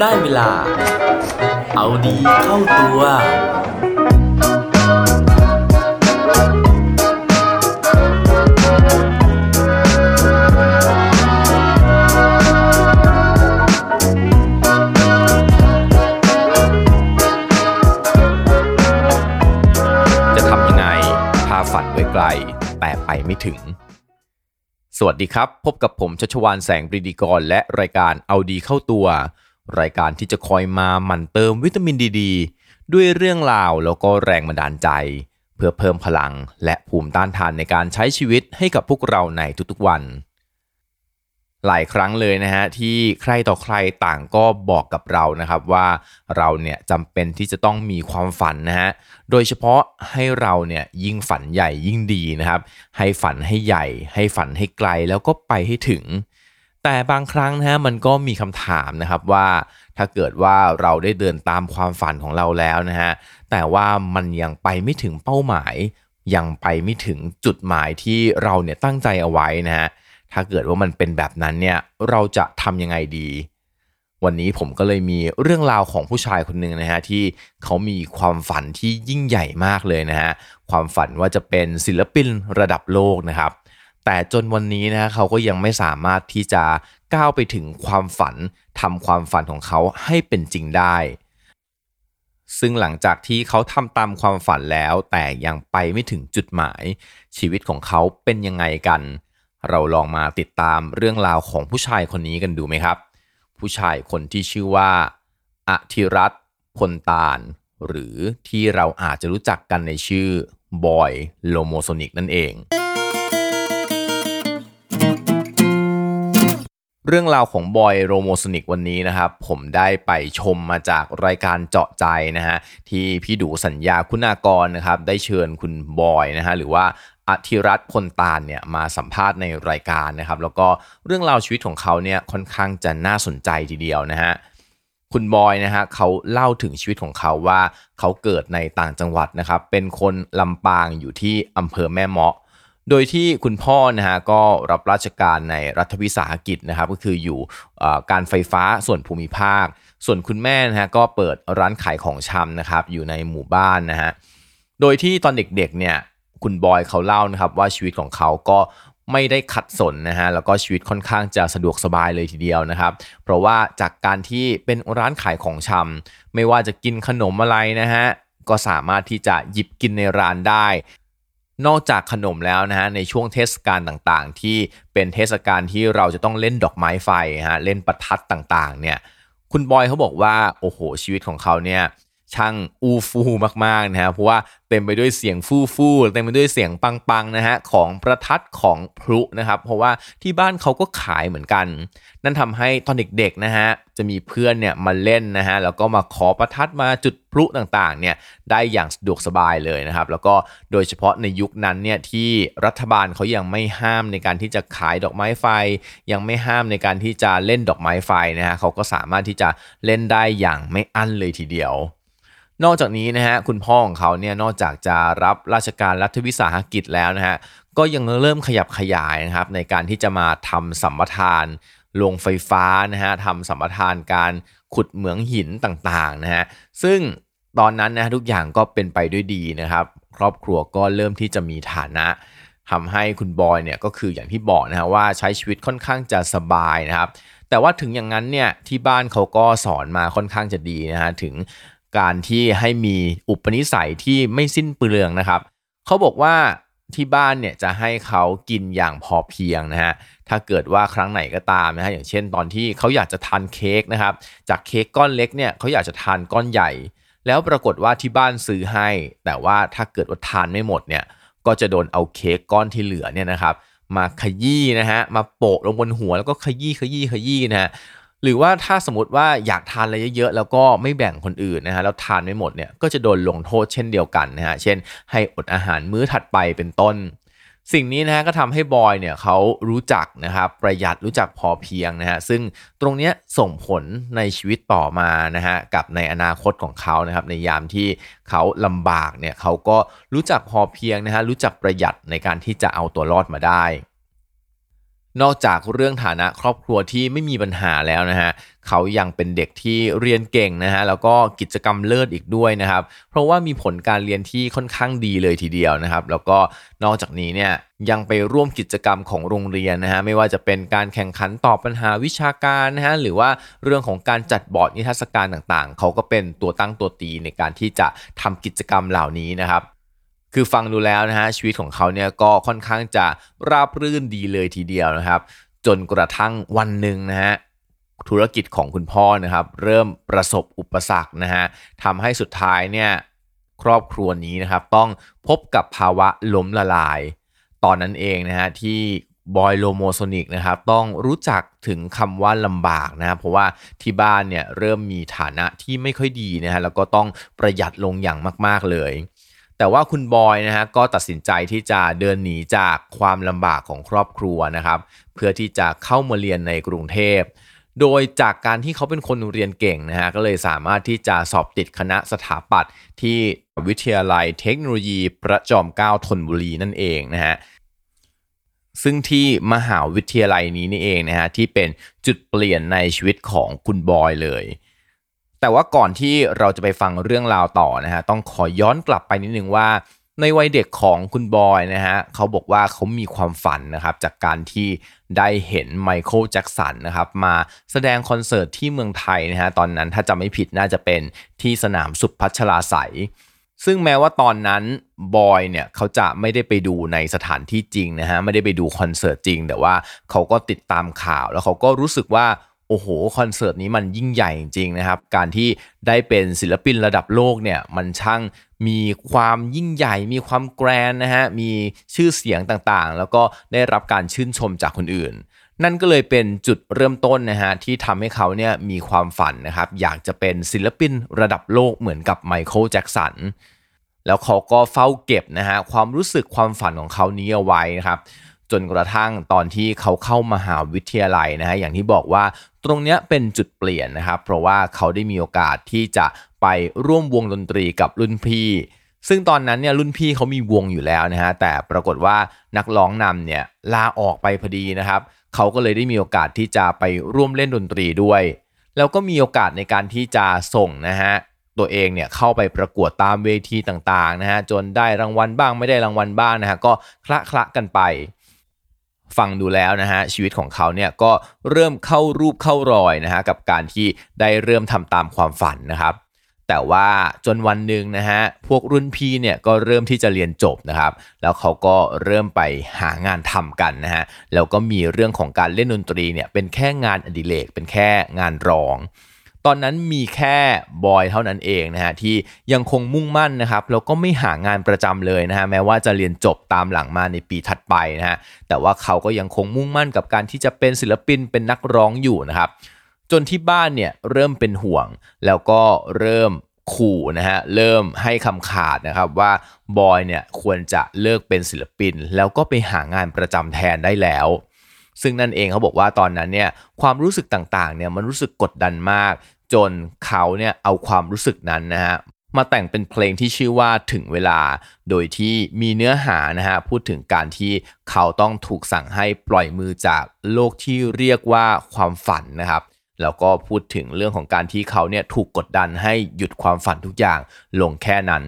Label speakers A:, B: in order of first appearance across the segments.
A: ได้เวลา เอาดีเข้าตัว
B: จะทำยังไงถ้าฝันไว้ไกล แต่ไปไม่ถึงสวัสดีครับ พบกับผมชัชวานแสงปรีดีกร และรายการเอาดีเข้าตัว รายการที่จะคอยมาหมั่นเติมวิตามินดีดด้วยเรื่องราวแล้วก็แรงบันดาลใจ เพื่อเพิ่มพลังและภูมิต้านทานในการใช้ชีวิตให้กับพวกเราในทุกๆวัน หลายครั้งเลยนะฮะที่ใครต่อใครต่างก็บอกกับเรานะครับว่าเราเนี่ยจำเป็นที่จะต้องมีความฝันนะฮะโดยเฉพาะให้เราเนี่ยยิ่งฝันใหญ่ยิ่งดีนะครับ ให้ฝันให้ใหญ่ ให้ฝันให้ไกลแล้วก็ไปให้ถึง แต่บางครั้งนะฮะมันก็มีคำถามนะครับว่าถ้าเกิดว่าเราได้เดินตามความฝันของเราแล้วนะฮะแต่ว่ามันยังไปไม่ถึงเป้าหมาย ยังไปไม่ถึงจุดหมายที่เราเนี่ยตั้งใจเอาไว้นะฮะถ้าเกิดว่ามันเป็นแบบนั้นเนี่ยเราจะทำยังไงดี วันนี้ผมก็เลยมีเรื่องราวของผู้ชายคนหนึ่งนะฮะที่เขามีความฝันที่ยิ่งใหญ่มากเลยนะฮะความฝันว่าจะเป็นศิลปินระดับโลกนะครับ แต่จนวันนี้นะเขาก็ยังไม่สามารถที่จะก้าวไปถึงความฝันทำความฝันของเขาให้เป็นจริงได้ ซึ่งหลังจากที่เขาทำตามความฝันแล้วแต่ยังไปไม่ถึงจุดหมาย ชีวิตของเขาเป็นยังไงกัน เราลองมาติดตามเรื่องราวของผู้ชายคนนี้กันดูไหมครับ ผู้ชายคนที่ชื่อว่าอธิรัตพลตาล หรือที่เราอาจจะรู้จักกันในชื่อบอย Lomosonic นั่นเอง เรื่องราวของบอย Lomosonic วันนี้นะครับ ผมได้ไปชมมาจากรายการเจาะใจนะฮะที่พี่ดู๋สัญญาคุณากรนะครับ ได้เชิญคุณบอยนะฮะหรือว่าอริย์ธัชพลตาลเนี่ยมาสัมภาษณ์ในรายการนะครับ แล้วก็เรื่องราวชีวิตของเขาเนี่ยค่อนข้างจะน่าสนใจทีเดียวนะฮะคุณบอยนะฮะเขาเล่าถึงชีวิตของเขาว่าเขาเกิดในต่างจังหวัดนะครับ เป็นคนลำปางอยู่ที่อำเภอแม่เมาะ โดยที่คุณพ่อนะฮะก็รับราชการในรัฐวิสาหกิจนะครับก็คืออยู่การไฟฟ้าส่วนภูมิภาค ส่วนคุณแม่นะฮะก็เปิดร้านขายของชำนะครับอยู่ในหมู่บ้านนะฮะโดยที่ตอนเด็กๆเนี่ยคุณบอยเขาเล่านะครับว่าชีวิตของเขาก็ไม่ได้ขัดสนนะฮะแล้วก็ชีวิตค่อนข้างจะสะดวกสบายเลยทีเดียวนะครับ เพราะว่าจากการที่เป็นร้านขายของชำไม่ว่าจะกินขนมอะไรนะฮะก็สามารถที่จะหยิบกินในร้านได้ นอกจากขนมแล้วนะฮะในช่วงเทศกาลต่างๆ ที่เป็นเทศกาลที่เราจะต้องเล่นดอกไม้ไฟฮะเล่นประทัดต่างๆเนี่ยคุณบอยเขาบอกว่าโอ้โหชีวิตของเขาเนี่ย ช่างอูฟูมากๆนะฮะเพราะว่าเต็มไปด้วยเสียงฟู่ฟู่เต็มไปด้วยเสียงปังๆนะฮะของประทัดของพลุนะครับเพราะว่าที่บ้านเขาก็ขายเหมือนกัน นั่นทำให้ตอนเด็กๆนะฮะจะมีเพื่อนเนี่ยมาเล่นนะฮะแล้วก็มาขอประทัดมาจุดพลุต่างๆเนี่ยได้อย่างสะดวกสบายเลยนะครับแล้วก็โดยเฉพาะในยุคนั้นเนี่ยที่รัฐบาลเขายังไม่ห้ามในการที่จะขายดอกไม้ไฟ ยังไม่ห้ามในการที่จะเล่นดอกไม้ไฟนะฮะเขาก็สามารถที่จะเล่นได้อย่างไม่อั้นเลยทีเดียว นอกจากนี้นะฮะคุณพ่อของเขาเนี่ยนอกจากจะรับราชการรัฐวิสาหกิจแล้วนะฮะก็ยังเริ่มขยับขยายนะครับในการที่จะมาทำสัมปทานโรงไฟฟ้านะฮะทำสัมปทานการขุดเหมืองหินต่างๆนะฮะซึ่งตอนนั้นนะทุกอย่างก็เป็นไปด้วยดีนะครับ ครอบครัวก็เริ่มที่จะมีฐานะทำให้คุณบอยเนี่ยก็คืออย่างที่บอกนะฮะว่าใช้ชีวิตค่อนข้างจะสบายนะครับ แต่ว่าถึงอย่างนั้นเนี่ยที่บ้านเขาก็สอนมาค่อนข้างจะดีนะฮะถึง การที่ให้มีอุปนิสัยที่ไม่สิ้นเปลืองนะครับ เขาบอกว่าที่บ้านเนี่ยจะให้เขากินอย่างพอเพียงนะฮะ ถ้าเกิดว่าครั้งไหนก็ตามนะฮะ อย่างเช่นตอนที่เขาอยากจะทานเค้กนะครับ จากเค้กก้อนเล็กเนี่ยเขาอยากจะทานก้อนใหญ่ แล้วปรากฏว่าที่บ้านซื้อให้ แต่ว่าถ้าเกิดว่าทานไม่หมดเนี่ย ก็จะโดนเอาเค้กก้อนที่เหลือเนี่ยนะครับ มาขยี้นะฮะ มาโปะลงบนหัวแล้วก็ขยี้ขยี้ขยี้นะฮะ หรือว่าถ้าสมมติว่าอยากทานอะไรเยอะๆ แล้วก็ไม่แบ่งคนอื่นนะฮะแล้วทานไม่หมดเนี่ยก็จะโดนลงโทษเช่นเดียวกันนะฮะเช่น ให้อดอาหารมื้อถัดไปเป็นต้น สิ่งนี้นะฮะก็ทำให้บอยเนี่ยเขารู้จักนะครับประหยัดรู้จักพอเพียงนะฮะซึ่งตรงเนี้ยส่งผลในชีวิตต่อมานะฮะกับในอนาคตของเขานะครับในยามที่เขาลำบากเนี่ยเขาก็รู้จักพอเพียงนะฮะรู้จักประหยัดในการที่จะเอาตัวรอดมาได้ นอกจากเรื่องฐานะครอบครัวที่ไม่มีปัญหาแล้วนะฮะเขายังเป็นเด็กที่เรียนเก่งนะฮะแล้วก็กิจกรรมเลิศอีกด้วยนะครับ เพราะว่ามีผลการเรียนที่ค่อนข้างดีเลยทีเดียวนะครับ แล้วก็นอกจากนี้เนี่ยยังไปร่วมกิจกรรมของโรงเรียนนะฮะไม่ว่าจะเป็นการแข่งขันตอบปัญหาวิชาการนะฮะหรือว่าเรื่องของการจัดบอร์ดนิทรรศการต่างๆ เขาก็เป็นตัวตั้งตัวตีในการที่จะทำกิจกรรมเหล่านี้นะครับ คือฟังดูแล้วนะฮะชีวิตของเขาเนี่ยก็ค่อนข้างจะราบรื่นดีเลยทีเดียวนะครับ จนกระทั่งวันหนึ่งนะฮะธุรกิจของคุณพ่อนะครับ เริ่มประสบอุปสรรคนะฮะทำให้สุดท้ายเนี่ยครอบครัวนี้นะครับ ต้องพบกับภาวะล้มละลาย ตอนนั้นเองนะฮะที่บอย Lomosonic นะครับต้องรู้จักถึงคำว่าลำบากนะเพราะว่าที่บ้านเนี่ยเริ่มมีฐานะที่ไม่ค่อยดีนะฮะแล้วก็ต้องประหยัดลงอย่างมาก ๆเลย แต่ว่าคุณบอยนะฮะก็ตัดสินใจที่จะเดินหนีจากความลำบากของครอบครัวนะครับเพื่อที่จะเข้ามาเรียนในกรุงเทพ โดยจากการที่เขาเป็นคนเรียนเก่งนะฮะก็เลยสามารถที่จะสอบติดคณะสถาปัตย์ที่วิทยาลัยเทคโนโลยีประจอมเกล้าธนบุรีนั่นเองนะฮะซึ่งที่มหาวิทยาลัยนี้นี่เองนะฮะที่เป็นจุดเปลี่ยนในชีวิตของคุณบอยเลย แต่ว่าก่อนที่เราจะไปฟังเรื่องราวต่อนะฮะต้องขอย้อนกลับไปนิดนึงว่า ในวัยเด็กของคุณบอยนะฮะเขาบอกว่าเขามีความฝันนะครับจากการที่ได้เห็นไมเคิลแจ็กสันนะครับมาแสดงคอนเสิร์ตที่เมืองไทยนะฮะตอนนั้นถ้าจำไม่ผิดน่าจะเป็นที่สนามสุพัชลาไสยซึ่งแม้ว่าตอนนั้นบอยเนี่ยเขาจะไม่ได้ไปดูในสถานที่จริงนะฮะไม่ได้ไปดูคอนเสิร์ตจริง แต่ว่าเขาก็ติดตามข่าวแล้วเขาก็รู้สึกว่า โอ้โหคอนเสิร์ตนี้มันยิ่งใหญ่จริงนะครับ การที่ได้เป็นศิลปินระดับโลกเนี่ยมันช่างมีความยิ่งใหญ่ มีความแกรนนะฮะมีชื่อเสียงต่างๆ แล้วก็ได้รับการชื่นชมจากคนอื่น นั่นก็เลยเป็นจุดเริ่มต้นนะฮะที่ทำให้เขาเนี่ยมีความฝันนะครับอยากจะเป็นศิลปินระดับโลกเหมือนกับไมเคิลแจ็กสันแล้วเขาก็เฝ้าเก็บนะฮะความรู้สึกความฝันของเขานี้เอาไว้นะครับ จนกระทั่งตอนที่เขาเข้ามาหาวิทยาลัยนะฮะอย่างที่บอกว่าตรงเนี้ยเป็นจุดเปลี่ยนนะครับ เพราะว่าเขาได้มีโอกาสที่จะไปร่วมวงดนตรีกับรุ่นพี่ซึ่งตอนนั้นเนี่ยรุ่นพี่เขามีวงอยู่แล้วนะฮะแต่ปรากฏว่านักร้องนำเนี่ยลาออกไปพอดีนะครับเขาก็เลยได้มีโอกาสที่จะไปร่วมเล่นดนตรีด้วย แล้วก็มีโอกาสในการที่จะส่งนะฮะตัวเองเนี่ยเข้าไปประกวดตามเวทีต่างๆนะฮะจนได้รางวัลบ้างไม่ได้รางวัลบ้างนะฮะก็คละคละกันไป ฟังดูแล้วนะฮะชีวิตของเขาเนี่ยก็เริ่มเข้ารูปเข้ารอยนะฮะกับการที่ได้เริ่มทำตามความฝันนะครับ แต่ว่าจนวันหนึ่งนะฮะพวกรุ่นพี่เนี่ยก็เริ่มที่จะเรียนจบนะครับ แล้วเขาก็เริ่มไปหางานทำกันนะฮะแล้วก็มีเรื่องของการเล่นดนตรีเนี่ยเป็นแค่งานอดิเรกเป็นแค่งานรอง ตอนนั้นมีแค่บอยเท่านั้นเองนะฮะที่ยังคงมุ่งมั่นนะครับแล้วก็ไม่หางานประจำเลยนะฮะแม้ว่าจะเรียนจบตามหลังมาในปีถัดไปนะฮะแต่ว่าเขาก็ยังคงมุ่งมั่นกับการที่จะเป็นศิลปินเป็นนักร้องอยู่นะครับจนที่บ้านเนี่ยเริ่มเป็นห่วง แล้วก็เริ่มขู่นะฮะเริ่มให้คำขาดนะครับว่าบอยเนี่ยควรจะเลิกเป็นศิลปิน แล้วก็ไปหางานประจำแทนได้แล้ว ซึ่งนั่นเองเขาบอกว่าตอนนั้นเนี่ยความรู้สึกต่างๆเนี่ยมันรู้สึกกดดันมาก จนเขาเนี่ยเอาความรู้สึกนั้นนะฮะมาแต่งเป็นเพลงที่ชื่อว่าถึงเวลา โดยที่มีเนื้อหานะฮะพูดถึงการที่เขาต้องถูกสั่งให้ปล่อยมือจากโลกที่เรียกว่าความฝันนะครับ แล้วก็พูดถึงเรื่องของการที่เขาเนี่ยถูกกดดันให้หยุดความฝันทุกอย่างลงแค่นั้น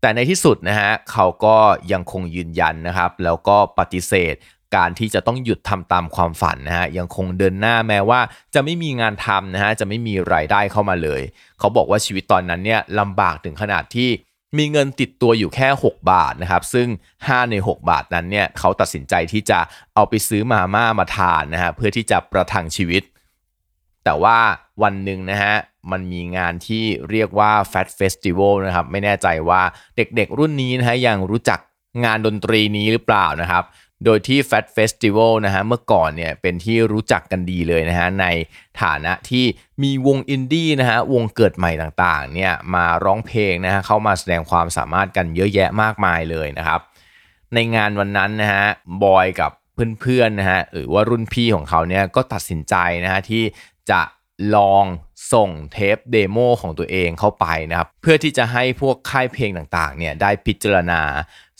B: แต่ในที่สุดนะฮะเขาก็ยังคงยืนยันนะครับ แล้วก็ปฏิเสธ การที่จะต้องหยุดทำตามความฝันนะฮะยังคงเดินหน้าแม้ว่าจะไม่มีงานทำนะฮะจะไม่มีรายได้เข้ามาเลย เขาบอกว่าชีวิตตอนนั้นเนี่ยลำบากถึงขนาดที่มีเงินติดตัวอยู่แค่ 6 บาทนะครับ ซึ่ง 5 ใน 6 บาทนั้นเนี่ยเขาตัดสินใจที่จะเอาไปซื้อมาม่ามาทานนะฮะเพื่อที่จะประทังชีวิต แต่ว่าวันหนึ่งนะฮะมันมีงานที่เรียกว่า Fat Festival นะครับ ไม่แน่ใจว่าเด็กๆรุ่นนี้นะฮะยังรู้จักงานดนตรีนี้หรือเปล่านะครับ โดยที่ Fat Festival นะฮะเมื่อก่อนเนี่ยเป็นที่รู้จักกันดีเลยนะฮะในฐานะที่มีวงอินดี้นะฮะวงเกิดใหม่ต่างๆเนี่ยมาร้องเพลงนะฮะเข้ามาแสดงความสามารถกันเยอะแยะมากมายเลยนะครับในงานวันนั้นนะฮะบอยกับเพื่อนๆนะฮะหรือว่ารุ่นพี่ของเขาเนี่ยก็ตัดสินใจนะฮะที่จะลองส่งเทป demo ของตัวเองเข้าไปนะครับเพื่อที่จะให้พวกค่ายเพลงต่างๆเนี่ยได้พิจารณา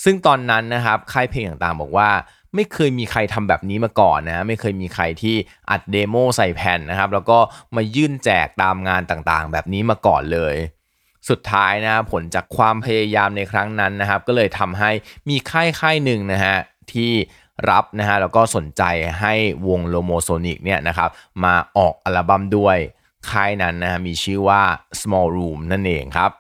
B: ซึ่งตอนนั้นนะครับค่ายเพลงต่างๆ บอกว่าไม่เคยมีใครทำแบบนี้มาก่อนนะไม่เคยมีใครที่อัด demo ใส่แผ่นนะครับ แล้วก็มายื่นแจกตามงานต่างๆ แบบนี้มาก่อนเลย สุดท้ายนะผลจากความพยายามในครั้งนั้นนะครับ ก็เลยทำให้มีค่ายค่ายหนึ่งนะฮะที่รับนะฮะแล้วก็สนใจให้วง Lomosonic เนี่ยนะครับมาออกอัลบั้มด้วยค่ายนั้นนะฮะมีชื่อว่า Smallroom นั่นเองครับ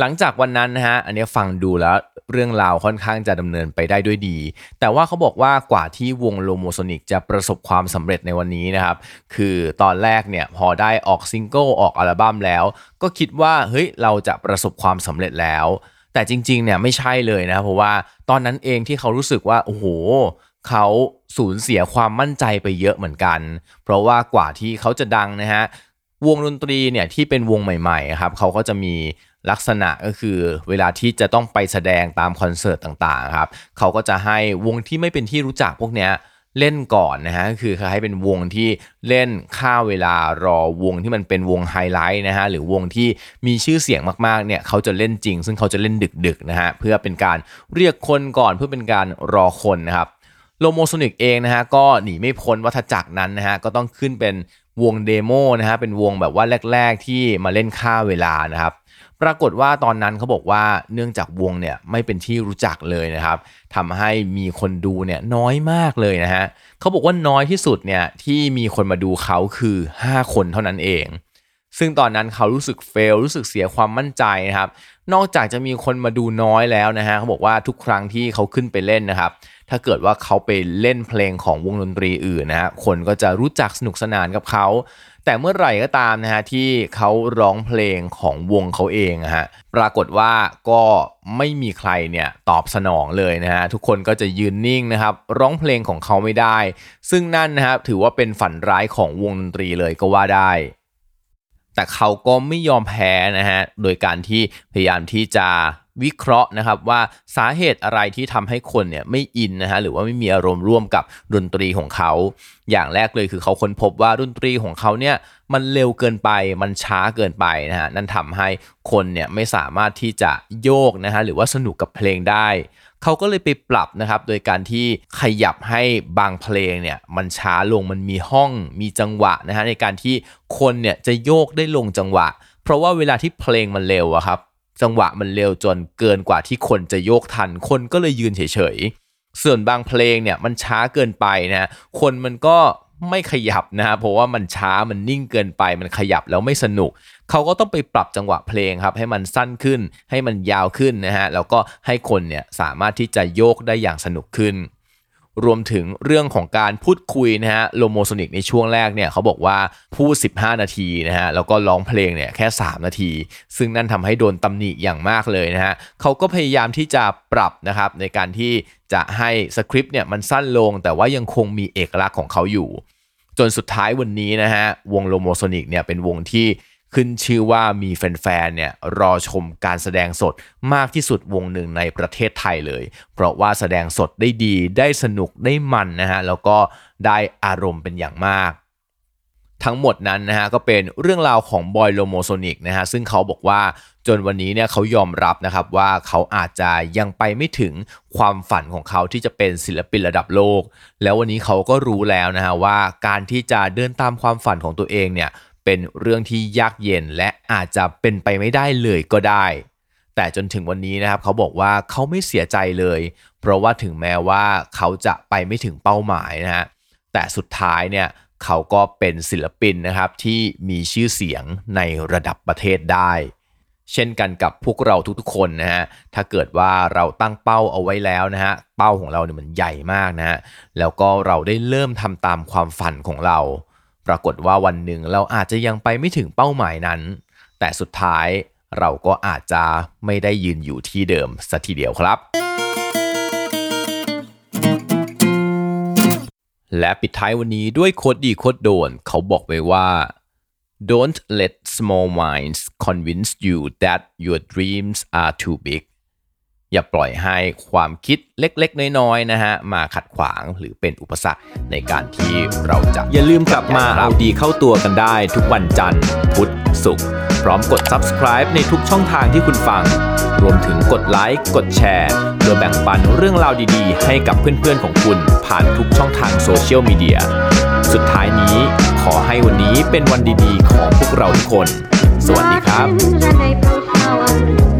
B: หลังจากวันนั้นนะฮะ อันนี้ฟังดูแล้วเรื่องราวค่อนข้างจะดำเนินไปได้ด้วยดี แต่ว่าเขาบอกว่ากว่าที่วง Lomosonic จะประสบความสำเร็จในวันนี้นะครับ คือตอนแรกเนี่ยพอได้ออกซิงเกิลออกอัลบั้มแล้ว ก็คิดว่าเฮ้ยเราจะประสบความสำเร็จแล้ว แต่จริงๆเนี่ยไม่ใช่เลยนะเพราะว่าตอนนั้นเองที่เขารู้สึกว่าโอ้โหเขาสูญเสียความมั่นใจไปเยอะเหมือนกัน เพราะว่ากว่าที่เขาจะดังนะฮะวงดนตรีเนี่ยที่เป็นวงใหม่ๆครับเขาก็จะมี ลักษณะก็คือเวลาที่จะต้องไปแสดงตามคอนเสิร์ตต่างๆครับเขาก็จะให้วงที่ไม่เป็นที่รู้จักพวกเนี้ยเล่นก่อนนะฮะคือให้เป็นวงที่เล่นค่าเวลารอวงที่มันเป็นวงไฮไลท์นะฮะหรือวงที่มีชื่อเสียงมากๆเนี่ยเขาจะเล่นจริง ซึ่งเขาจะเล่นดึกๆนะฮะเพื่อเป็นการเรียกคนก่อนเพื่อเป็นการรอคนนะครับ Lomosonic เองนะฮะก็หนีไม่พ้นวัฏจักรนั้นนะฮะก็ต้องขึ้นเป็นวงเดโมนะฮะเป็นวงแบบว่าแรก ๆ ที่มาเล่นค่าเวลานะครับ ปรากฏว่าตอนนั้นเขาบอกว่าเนื่องจากวงเนี่ยไม่เป็นที่รู้จักเลยนะครับทำให้มีคนดูเนี่ยน้อยมากเลยนะฮะเขาบอกว่าน้อยที่สุดเนี่ยที่มีคนมาดูเขาคือ 5 คนเท่านั้นเอง ซึ่งตอนนั้นเขารู้สึกเฟลรู้สึกเสียความมั่นใจนะครับ นอกจากจะมีคนมาดูน้อยแล้วนะฮะเขาบอกว่าทุกครั้งที่เขาขึ้นไปเล่นนะครับ ถ้าเกิดว่าเขาไปเล่นเพลงของวงดนตรีอื่นนะฮะคนก็จะรู้จักสนุกสนานกับเขา แต่เมื่อไหร่ก็ตามนะฮะที่เขาร้องเพลงของวงเขาเองฮะปรากฏว่าก็ไม่มีใครเนี่ยตอบสนองเลยนะฮะทุกคนก็จะยืนนิ่งนะครับ ร้องเพลงของเขาไม่ได้ ซึ่งนั่นนะครับถือว่าเป็นฝันร้ายของวงดนตรีเลยก็ว่าได้ แต่เขาก็ไม่ยอมแพ้นะฮะ โดยการที่พยายามที่จะวิเคราะห์นะครับว่าสาเหตุอะไรที่ทำให้คนเนี่ยไม่อินนะฮะหรือว่าไม่มีอารมณ์ร่วมกับดนตรีของเขา อย่างแรกเลยคือเขาค้นพบว่าดนตรีของเขาเนี่ยมันเร็วเกินไปมันช้าเกินไปนะฮะนั่นทำให้คนเนี่ยไม่สามารถที่จะโยกนะฮะหรือว่าสนุกกับเพลงได้ เขาก็เลยไปปรับนะครับ โดยการที่ขยับให้บางเพลงเนี่ยมันช้าลงมันมีห้องมีจังหวะนะฮะในการที่คนเนี่ยจะโยกได้ลงจังหวะ เพราะว่าเวลาที่เพลงมันเร็วอะครับจังหวะมันเร็วจนเกินกว่าที่คนจะโยกทัน คนก็เลยยืนเฉยๆ ส่วนบางเพลงเนี่ยมันช้าเกินไปนะคนมันก็ไม่ขยับนะเพราะว่ามันช้ามันนิ่งเกินไปมันขยับแล้วไม่สนุก เขาก็ต้องไปปรับจังหวะเพลงครับให้มันสั้นขึ้น ให้มันยาวขึ้นนะฮะแล้วก็ให้คนเนี่ยสามารถที่จะโยกได้อย่างสนุกขึ้น รวมถึงเรื่องของการพูดคุยนะฮะ Lomosonic ในช่วงแรกเนี่ยเขาบอกว่าพูด 15 นาทีนะฮะแล้วก็ร้องเพลงเนี่ยแค่ 3 นาที ซึ่งนั่นทำให้โดนตำหนิอย่างมากเลยนะฮะเขาก็พยายามที่จะปรับนะครับในการที่จะให้สคริปต์เนี่ยมันสั้นลง แต่ว่ายังคงมีเอกลักษณ์ของเขาอยู่จนสุดท้ายวันนี้นะฮะวง Lomosonic เนี่ยเป็นวงที่ ขึ้นชื่อว่ามีแฟนๆ เนี่ยรอชมการแสดงสดมากที่สุดวงหนึ่งในประเทศไทยเลย เพราะว่าแสดงสดได้ดีได้สนุกได้มันนะฮะแล้วก็ได้อารมณ์เป็นอย่างมากทั้งหมดนั้นนะฮะก็เป็นเรื่องราวของบอย Lomosonic นะฮะซึ่งเขาบอกว่าจนวันนี้เนี่ยเขายอมรับนะครับว่าเขาอาจจะยังไปไม่ถึงความฝันของเขาที่จะเป็นศิลปินระดับโลก แล้ววันนี้เขาก็รู้แล้วนะฮะว่าการที่จะเดินตามความฝันของตัวเองเนี่ย เป็นเรื่องที่ยากเย็นและอาจจะเป็นไปไม่ได้เลยก็ได้ แต่จนถึงวันนี้นะครับเขาบอกว่าเขาไม่เสียใจเลย เพราะว่าถึงแม้ว่าเขาจะไปไม่ถึงเป้าหมายนะฮะแต่สุดท้ายเนี่ยเขาก็เป็นศิลปินนะครับที่มีชื่อเสียงในระดับประเทศได้ เช่นกันกับพวกเราทุกๆคนนะฮะถ้าเกิดว่าเราตั้งเป้าเอาไว้แล้วนะฮะเป้าของเราเนี่ยมันใหญ่มากนะฮะแล้วก็เราได้เริ่มทำตามความฝันของเรา ปรากฏว่าวันหนึ่งเราอาจจะยังไปไม่ถึงเป้าหมายนั้น แต่สุดท้ายเราก็อาจจะไม่ได้ยืนอยู่ที่เดิมสัทีเดียวครับ และปิดท้ายวันนี้ด้วยโคดดีโคดโดน เขาบอกไว้ว่า don't let small minds convince you that your dreams are too big อย่าปล่อยให้ความคิดเล็กๆ น้อยๆนะฮะมาขัดขวางหรือเป็นอุปสรรคในการที่เราจะ
A: อย่าลืมกลับมาเอาดีเข้าตัวกันได้ ทุกวันจันทร์พุธศุกร์
B: พร้อมกด subscribe ในทุกช่องทางที่คุณฟัง รวมถึงกดไลค์กดแชร์เพื่อแบ่งปันเรื่องราวดีๆ ให้กับเพื่อนๆของคุณ ผ่านทุกช่องทางโซเชียลมีเดียสุดท้ายนี้ขอให้วันนี้เป็นวันดีๆ ของพวกเราทุกคน สวัสดีครับ